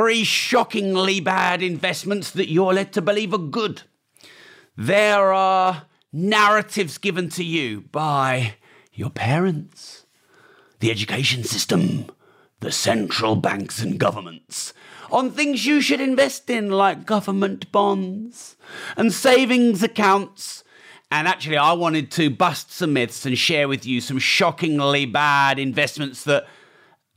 three shockingly bad investments that you're led to believe are good. There are narratives given to you by your parents, the education system, the central banks and governments on things you should invest in, like government bonds and savings accounts. And actually, I wanted to bust some myths and share with you some shockingly bad investments that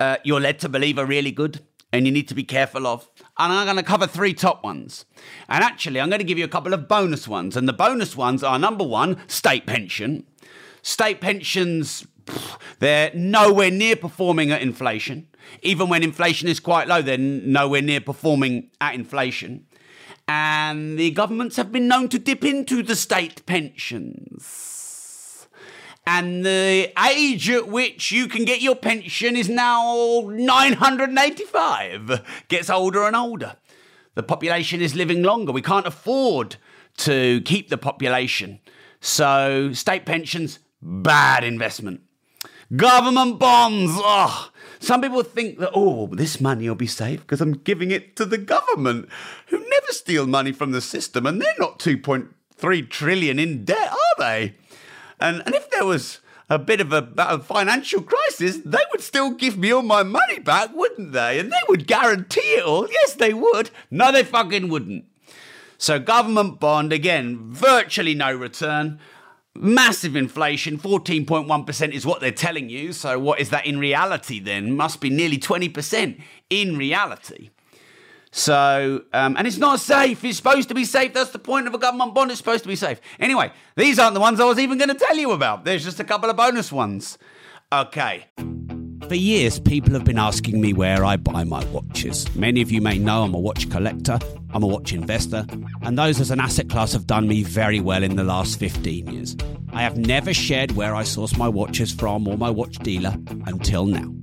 uh, you're led to believe are really good and you need to be careful of. And I'm going to cover three top ones. And actually, I'm going to give you a couple of bonus ones. And the bonus ones are number one, state pension. State pensions, they're nowhere near performing at inflation. Even when inflation is quite low, they're nowhere near performing at inflation. And the governments have been known to dip into the state pensions. And the age at which you can get your pension is now 985. Gets older and older. The population is living longer. We can't afford to keep the population. So, state pensions, bad investment. Government bonds, oh, some people think that, oh, this money will be safe because I'm giving it to the government, who never steal money from the system, and they're not 2.3 trillion in debt, are they? And, and if there was a bit of a, a, financial crisis, they would still give me all my money back, wouldn't they? And they would guarantee it all. Yes, they would. No, they fucking wouldn't. So, government bond, again, virtually no return. Massive inflation, 14.1% is what they're telling you. So, what is that in reality then? Must be nearly 20% in reality. So, um, and it's not safe. It's supposed to be safe. That's the point of a government bond. It's supposed to be safe. Anyway, these aren't the ones I was even going to tell you about. There's just a couple of bonus ones. Okay. For years, people have been asking me where I buy my watches. Many of you may know I'm a watch collector, I'm a watch investor, and those as an asset class have done me very well in the last 15 years. I have never shared where I source my watches from or my watch dealer until now.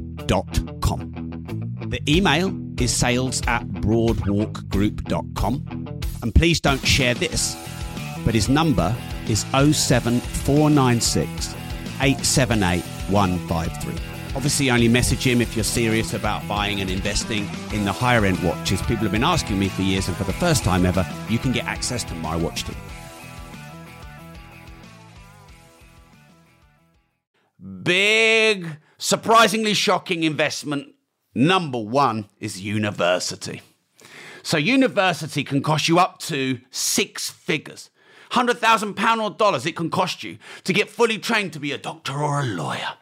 broadwalkgroup.com. The email is sales at broadwalkgroup.com. And please don't share this, but his number is 07496 878 153. Obviously, only message him if you're serious about buying and investing in the higher end watches. People have been asking me for years, and for the first time ever, you can get access to my watch team. big, surprisingly shocking investment number one is university. So, university can cost you up to six figures. £100,000 or dollars it can cost you to get fully trained to be a doctor or a lawyer.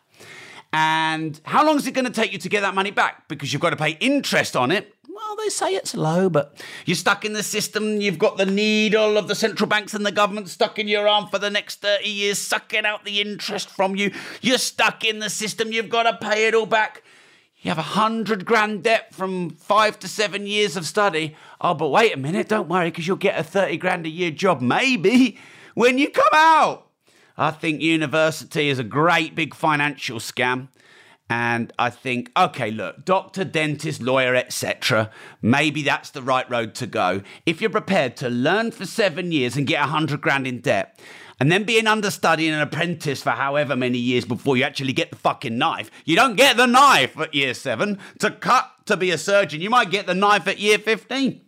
And how long is it going to take you to get that money back? Because you've got to pay interest on it well, they say it's low, but you're stuck in the system. You've got the needle of the central banks and the government stuck in your arm for the next 30 years, sucking out the interest from you. You're stuck in the system. You've got to pay it all back. You have a hundred grand debt from five to seven years of study. Oh, but wait a minute, don't worry, because you'll get a 30 grand a year job, maybe, when you come out. I think university is a great big financial scam. And I think, okay, look, doctor, dentist, lawyer, etc. Maybe that's the right road to go. If you're prepared to learn for seven years and get a hundred grand in debt, and then be an understudy and an apprentice for however many years before you actually get the fucking knife. You don't get the knife at year seven to cut to be a surgeon. You might get the knife at year 15.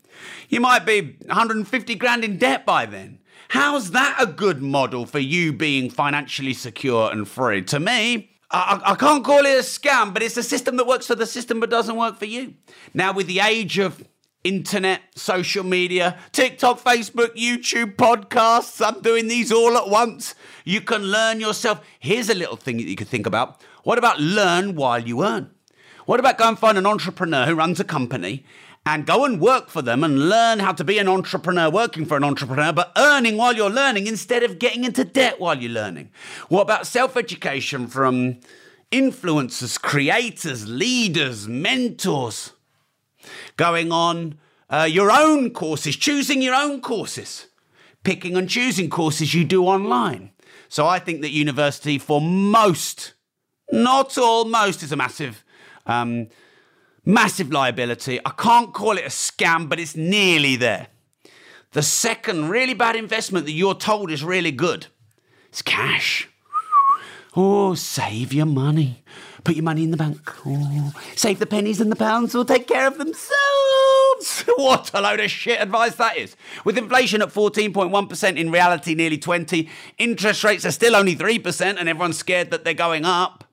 You might be 150 grand in debt by then. How's that a good model for you being financially secure and free? To me, I, I, can't call it a scam, but it's a system that works for the system but doesn't work for you. Now, with the age of internet, social media, TikTok, Facebook, YouTube, podcasts, I'm doing these all at once. You can learn yourself. Here's a little thing that you could think about. What about learn while you earn? What about go and find an entrepreneur who runs a company and go and work for them and learn how to be an entrepreneur, working for an entrepreneur, but earning while you're learning instead of getting into debt while you're learning? What about self education from influencers, creators, leaders, mentors? going on uh, your own courses, choosing your own courses, picking and choosing courses you do online. So I think that university, for most, not all, most, is a massive. Um, massive liability. I can't call it a scam, but it's nearly there. The second really bad investment that you're told is really good is cash. Oh, save your money. Put your money in the bank. Oh, save the pennies and the pounds will take care of themselves. what a load of shit advice that is. With inflation at 14.1%, in reality nearly 20, interest rates are still only 3% and everyone's scared that they're going up.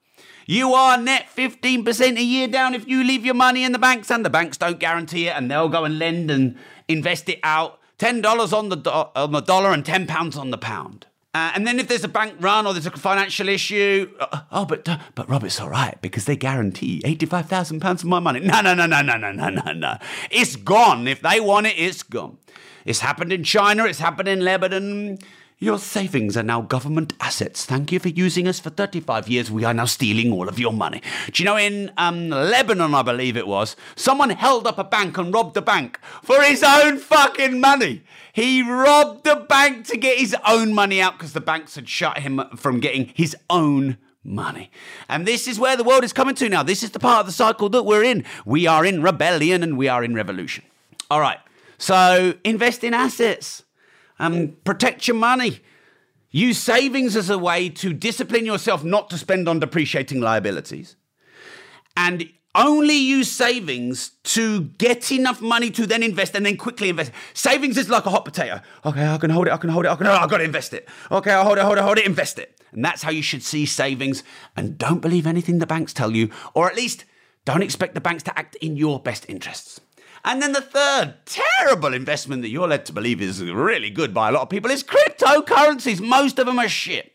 You are net 15% a year down if you leave your money in the banks and the banks don't guarantee it and they'll go and lend and invest it out. $10 on the, do- on the dollar and £10 on the pound. Uh, and then if there's a bank run or there's a financial issue, uh, oh, but uh, but Rob, it's all right because they guarantee eighty-five thousand pounds of my money. No, no, no, no, no, no, no, no, no. It's gone. If they want it, it's gone. It's happened in China. It's happened in Lebanon. Your savings are now government assets. Thank you for using us for 35 years. We are now stealing all of your money. Do you know, in um, Lebanon, I believe it was, someone held up a bank and robbed the bank for his own fucking money. He robbed the bank to get his own money out because the banks had shut him from getting his own money. And this is where the world is coming to now. This is the part of the cycle that we're in. We are in rebellion and we are in revolution. All right. So invest in assets. Um, protect your money. Use savings as a way to discipline yourself not to spend on depreciating liabilities. And only use savings to get enough money to then invest and then quickly invest. Savings is like a hot potato. Okay, I can hold it, I can hold it, I can hold it, I've got to invest it. Okay, I'll hold it, hold it, hold it, invest it. And that's how you should see savings. And don't believe anything the banks tell you, or at least don't expect the banks to act in your best interests. And then the third terrible investment that you're led to believe is really good by a lot of people is cryptocurrencies. Most of them are shit.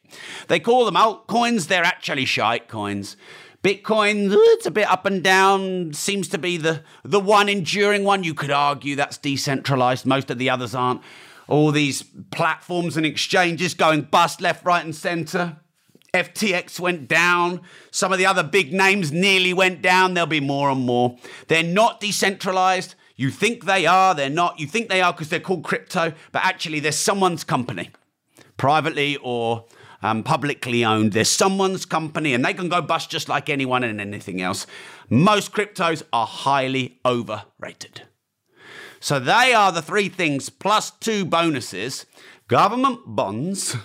They call them altcoins, they're actually shite coins. Bitcoin, it's a bit up and down, seems to be the, the one enduring one. You could argue that's decentralized, most of the others aren't. All these platforms and exchanges going bust left, right, and center. FTX went down. Some of the other big names nearly went down. There'll be more and more. They're not decentralized. You think they are, they're not. You think they are because they're called crypto, but actually, they're someone's company, privately or um, publicly owned. There's someone's company and they can go bust just like anyone and anything else. Most cryptos are highly overrated. So they are the three things plus two bonuses government bonds,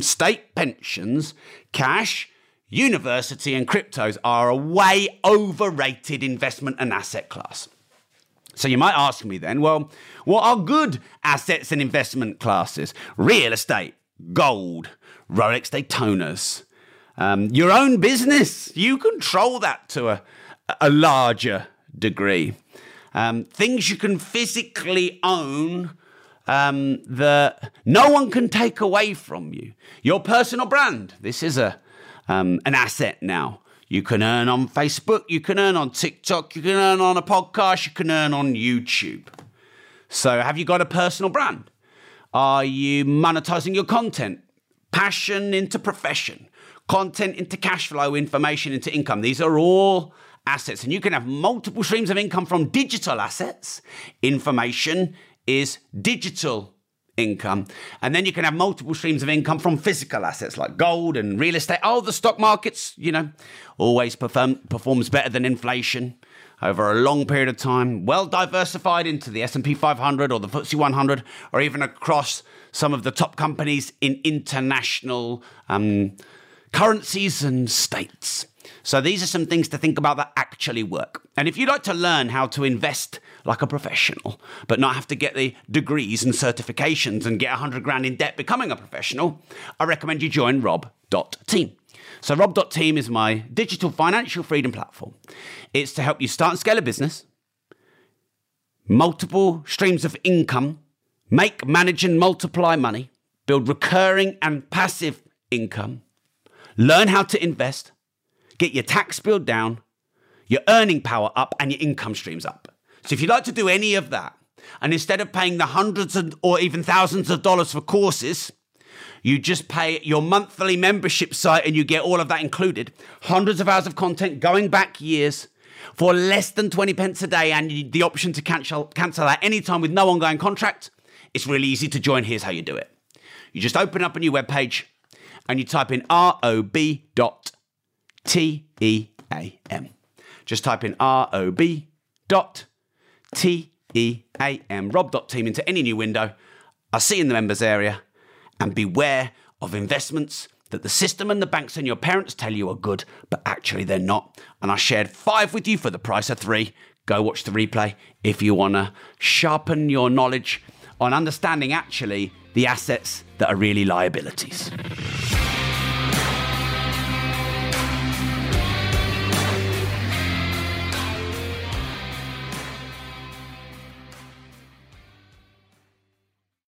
state pensions, cash, university, and cryptos are a way overrated investment and asset class. So you might ask me then, well, what are good assets and investment classes? Real estate, gold, Rolex Daytonas, um, your own business. You control that to a, a larger degree. Um, things you can physically own um, that no one can take away from you. Your personal brand. This is a um, an asset now. You can earn on Facebook. You can earn on TikTok. You can earn on a podcast. You can earn on YouTube. So, have you got a personal brand? Are you monetizing your content? passion into profession, content into cash flow, information into income. These are all assets, and you can have multiple streams of income from digital assets. Information is digital income. And then you can have multiple streams of income from physical assets like gold and real estate. Oh, the stock markets, you know, always perform, performs better than inflation over a long period of time, well diversified into the S&P 500 or the FTSE 100 or even across some of the top companies in international um, currencies and states. So these are some things to think about that actually work. And if you'd like to learn how to invest like a professional, but not have to get the degrees and certifications and get 100 grand in debt becoming a professional, I recommend you join rob.team. So rob.team is my digital financial freedom platform. It's to help you start and scale a business, multiple streams of income Make, manage, and multiply money. Build recurring and passive income. Learn how to invest. Get your tax bill down, your earning power up, and your income streams up. So if you'd like to do any of that, and instead of paying the hundreds or even thousands of dollars for courses, you just pay your monthly membership site and you get all of that included. Hundreds of hours of content going back years. For less than 20 pence a day and the option to cancel, cancel at any time with no ongoing contract, it's really easy to join. Here's how you do it. You just open up a new web page and you type in rob.team. Just type in rob.team, rob.team into any new window. I'll see you in the members area and beware of investments that the system and the banks and your parents tell you are good, but actually they're not. And I shared five with you for the price of three. Go watch the replay if you want to sharpen your knowledge on understanding actually the assets that are really liabilities.